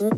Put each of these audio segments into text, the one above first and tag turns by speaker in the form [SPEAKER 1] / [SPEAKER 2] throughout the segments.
[SPEAKER 1] I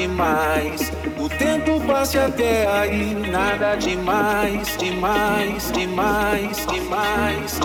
[SPEAKER 2] demais. O tempo passe até aí, nada demais, demais, demais, demais.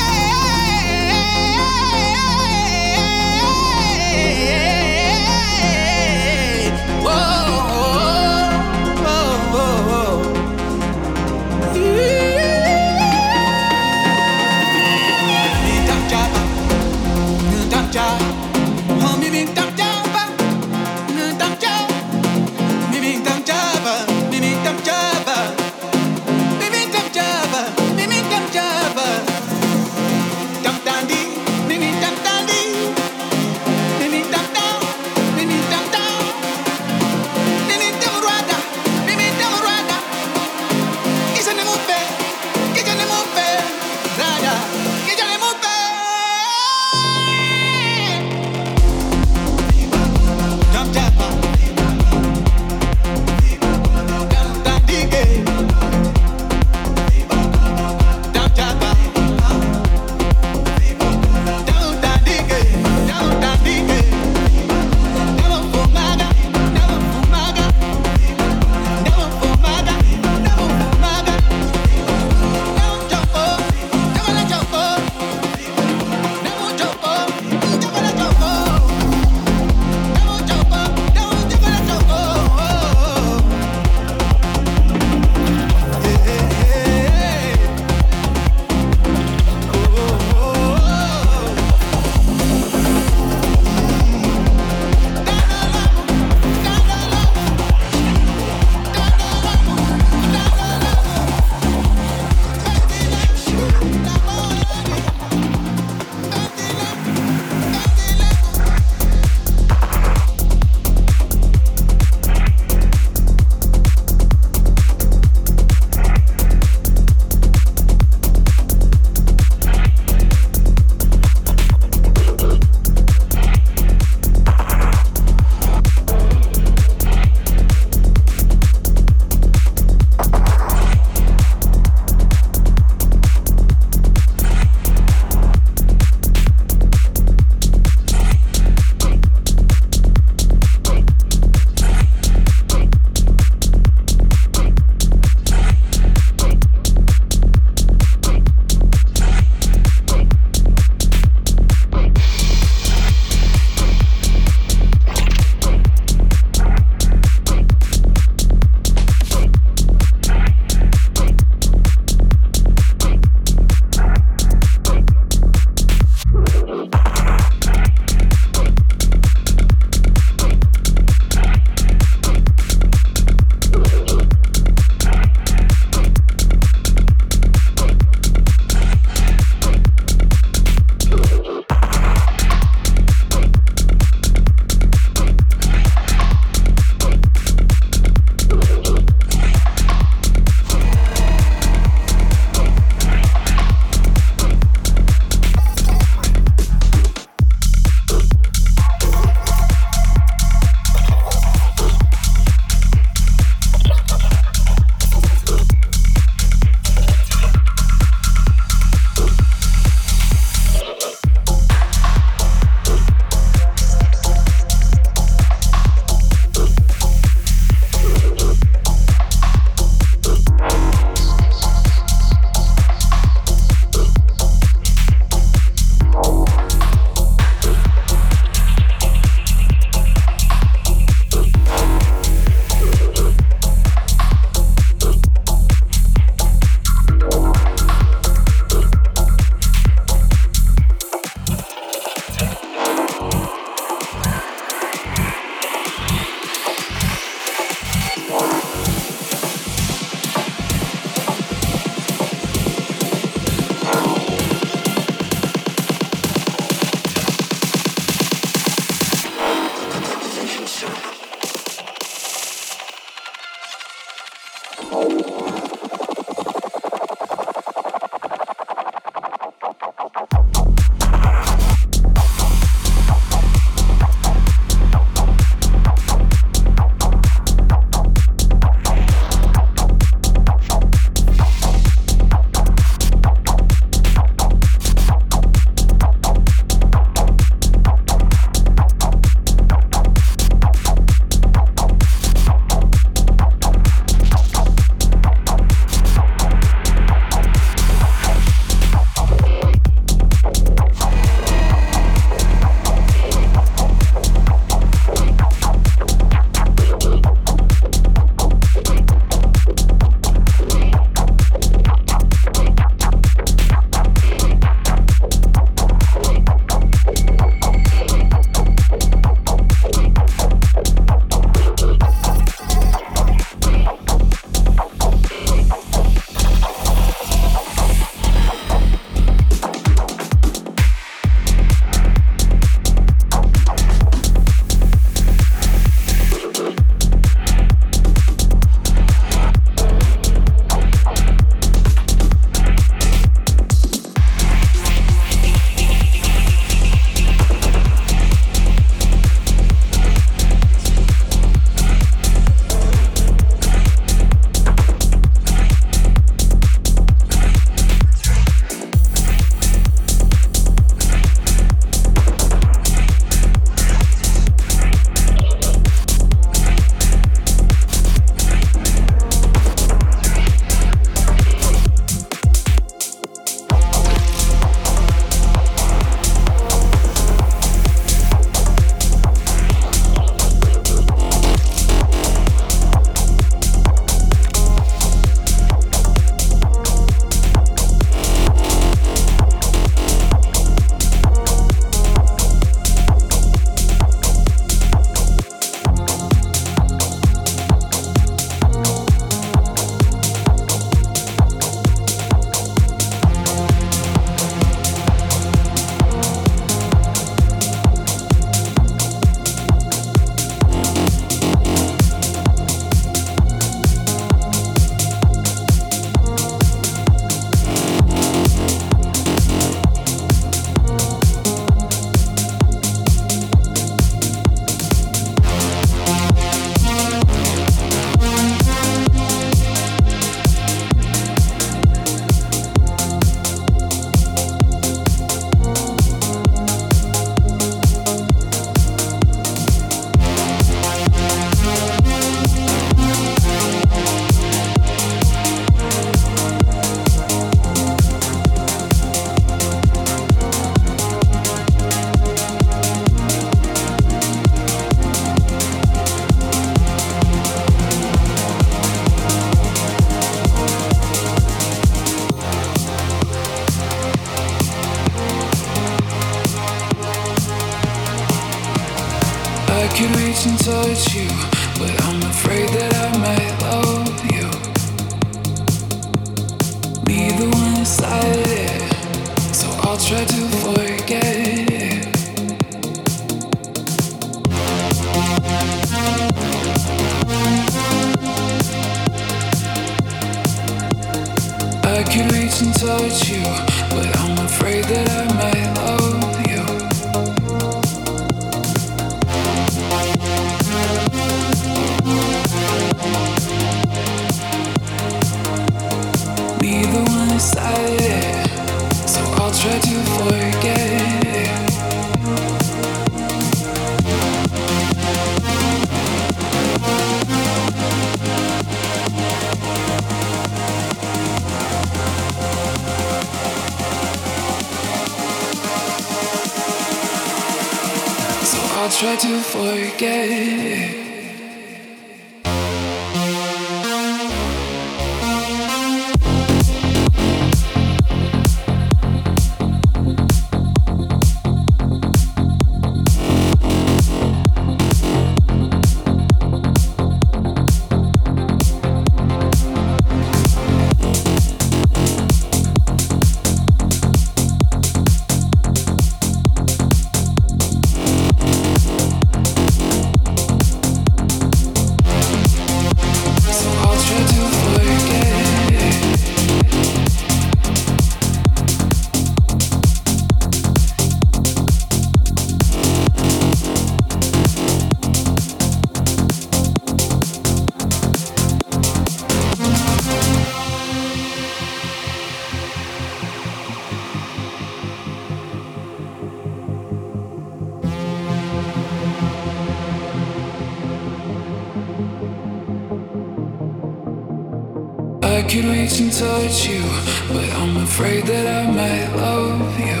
[SPEAKER 3] reach and
[SPEAKER 4] touch you, but I'm afraid that I might love you.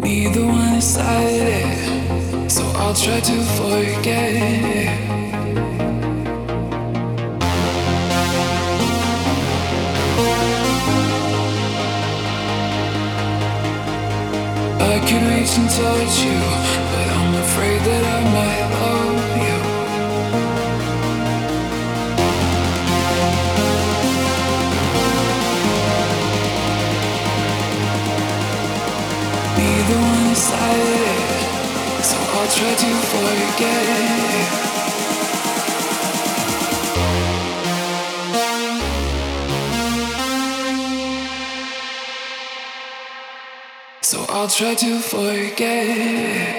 [SPEAKER 4] Neither one decided it, so I'll try to forget it. I could reach and touch you I'll try to forget.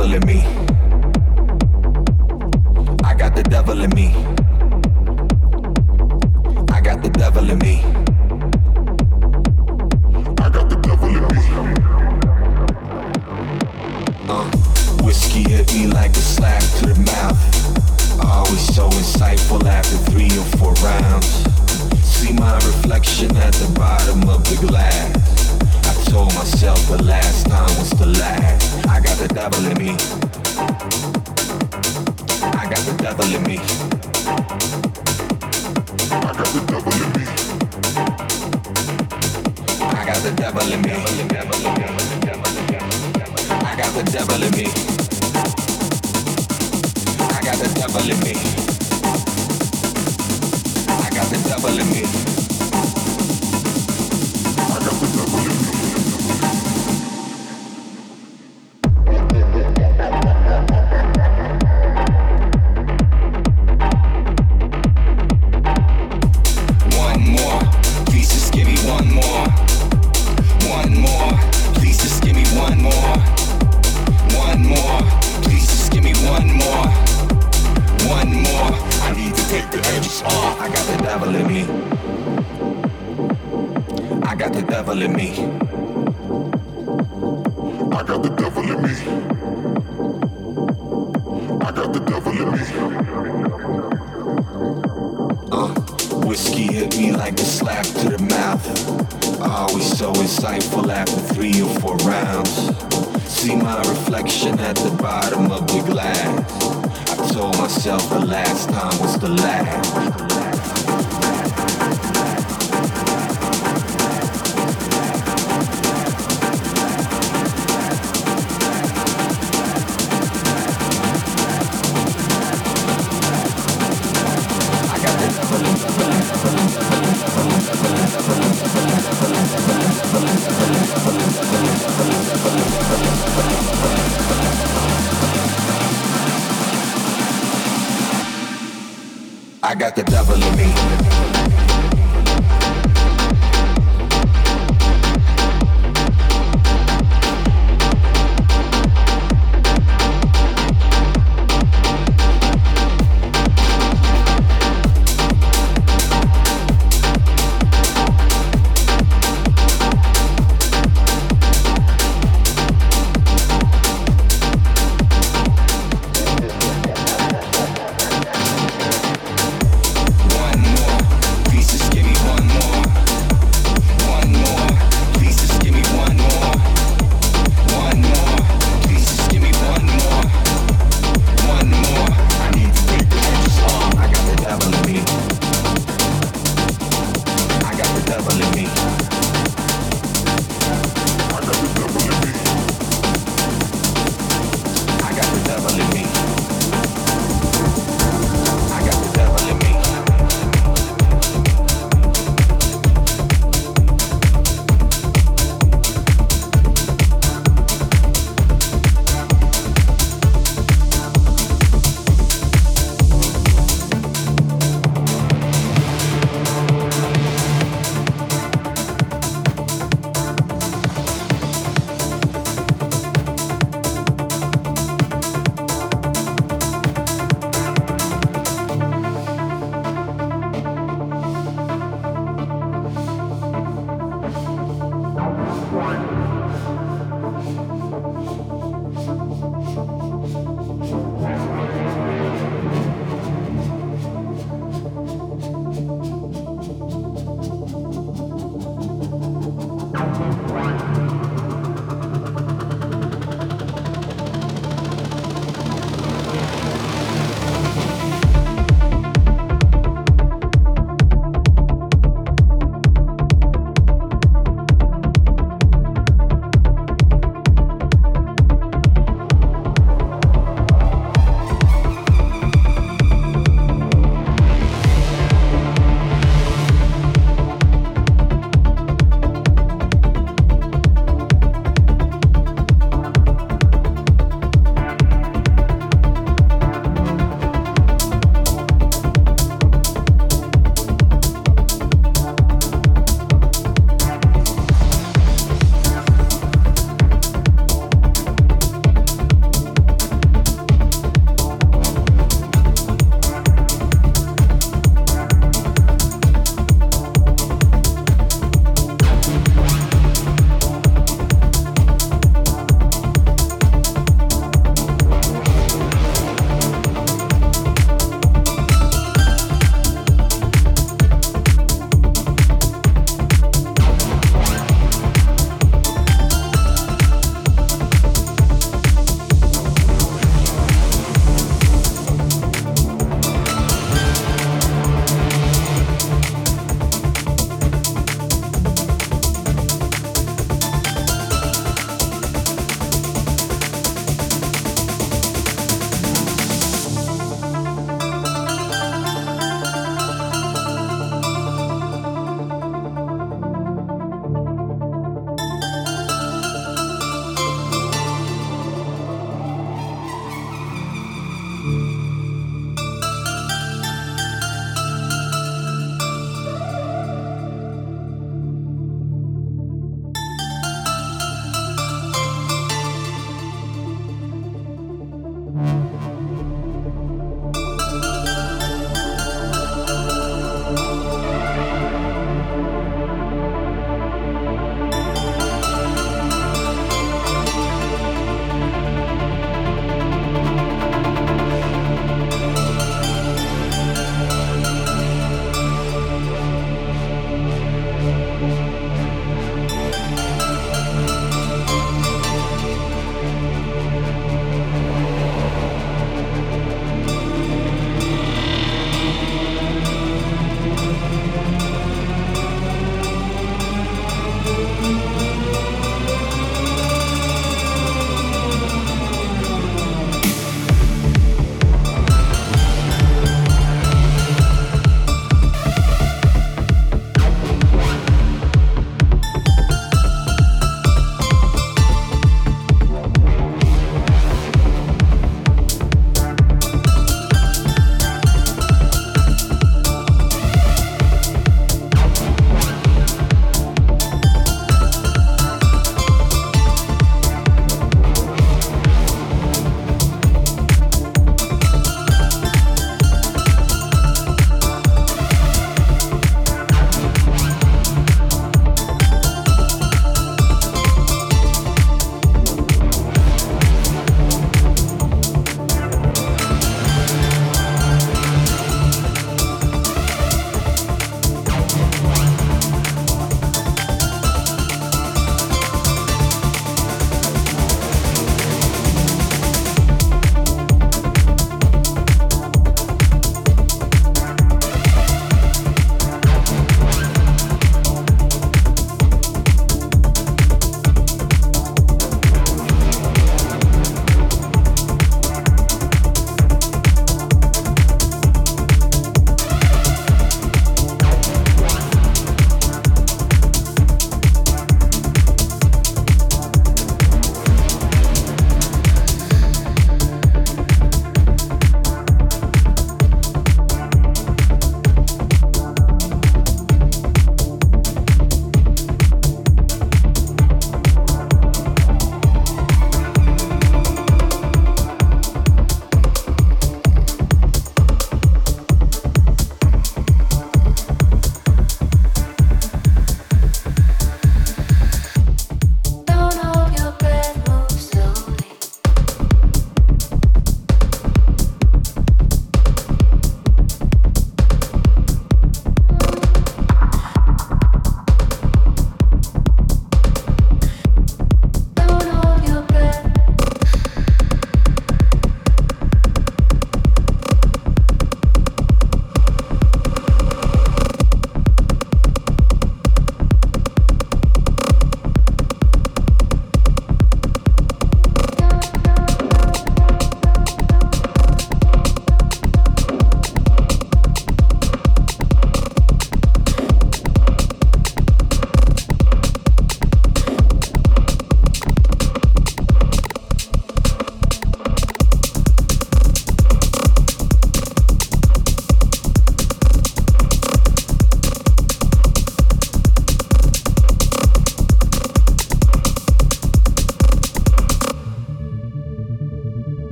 [SPEAKER 5] level me.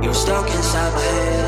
[SPEAKER 5] You're stuck inside my head.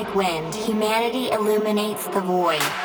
[SPEAKER 5] Cosmic wind, humanity illuminates the void.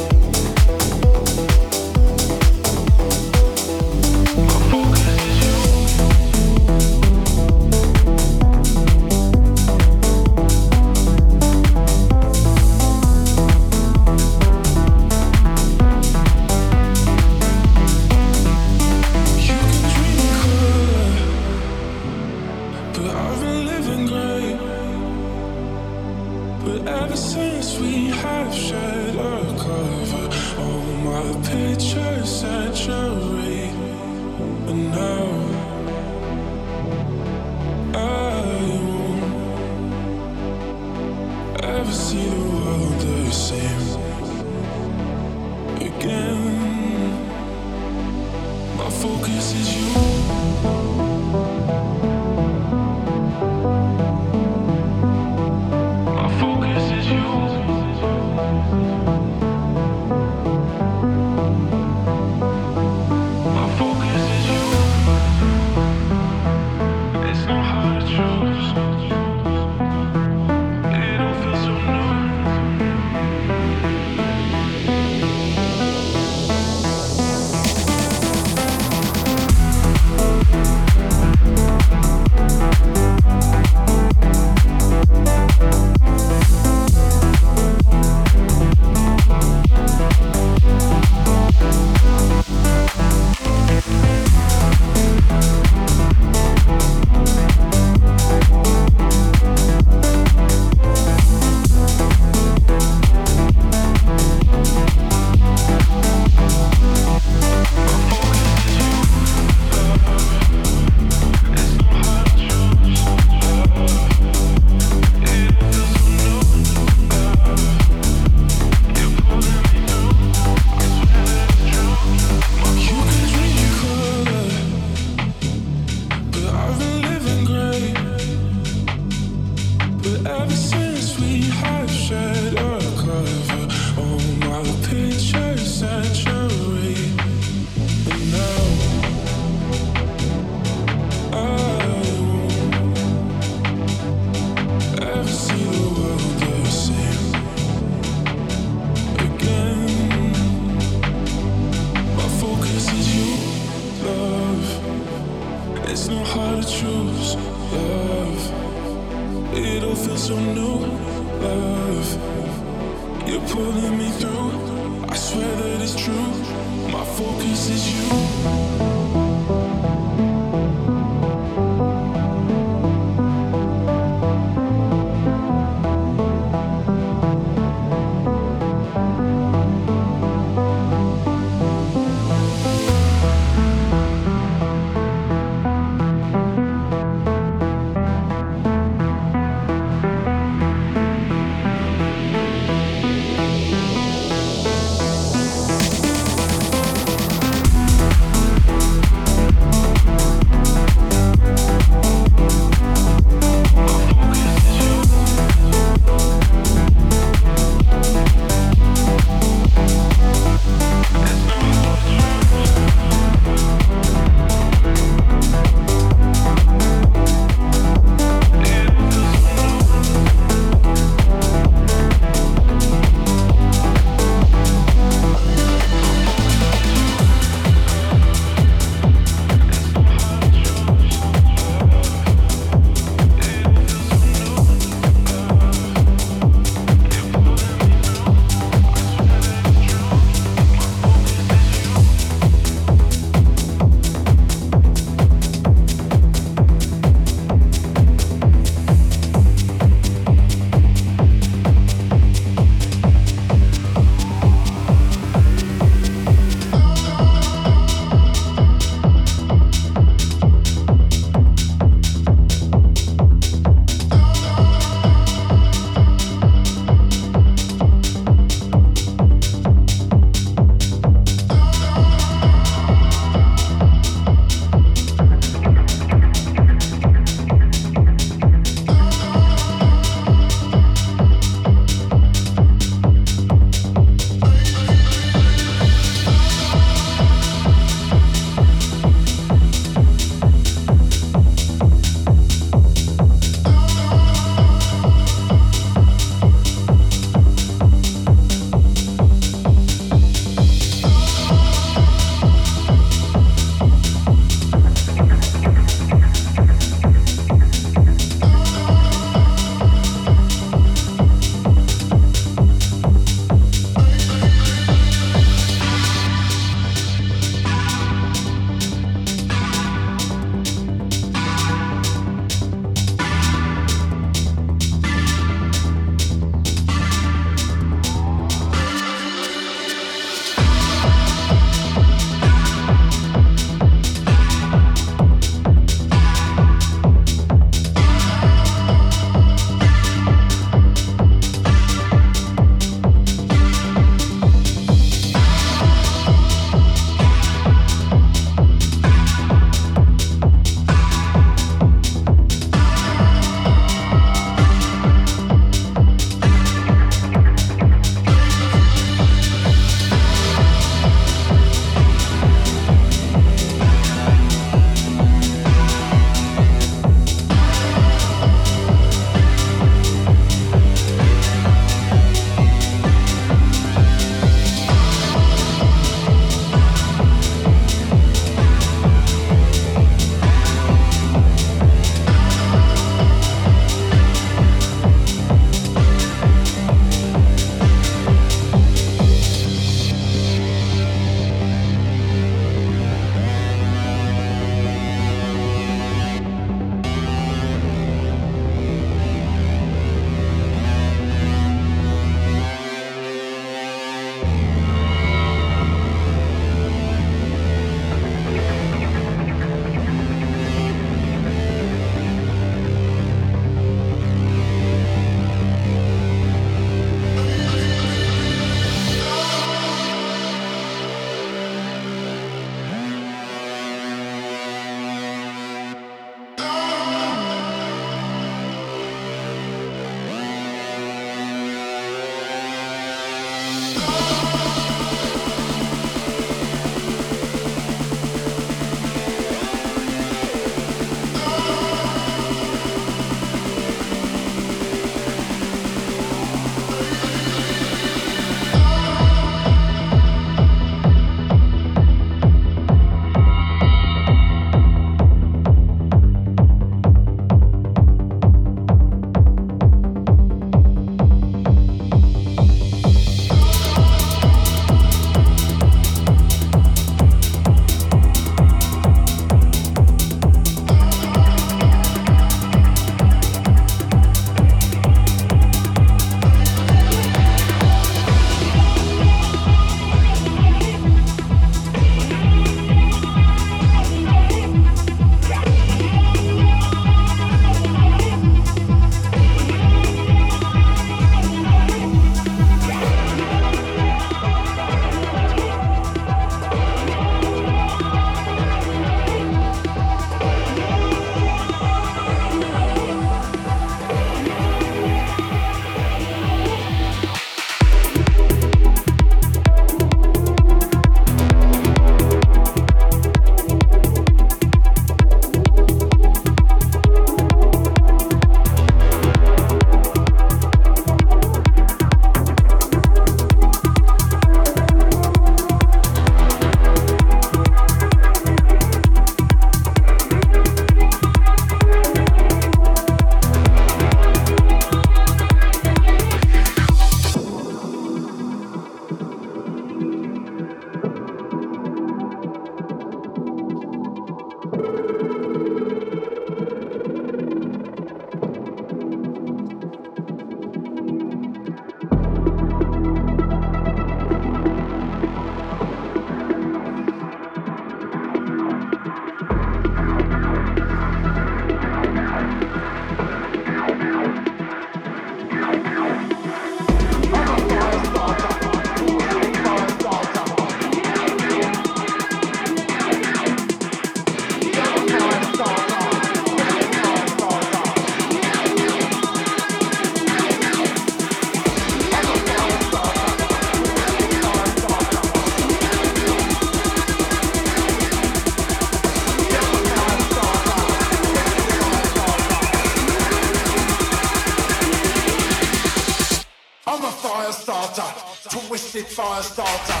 [SPEAKER 6] just thought I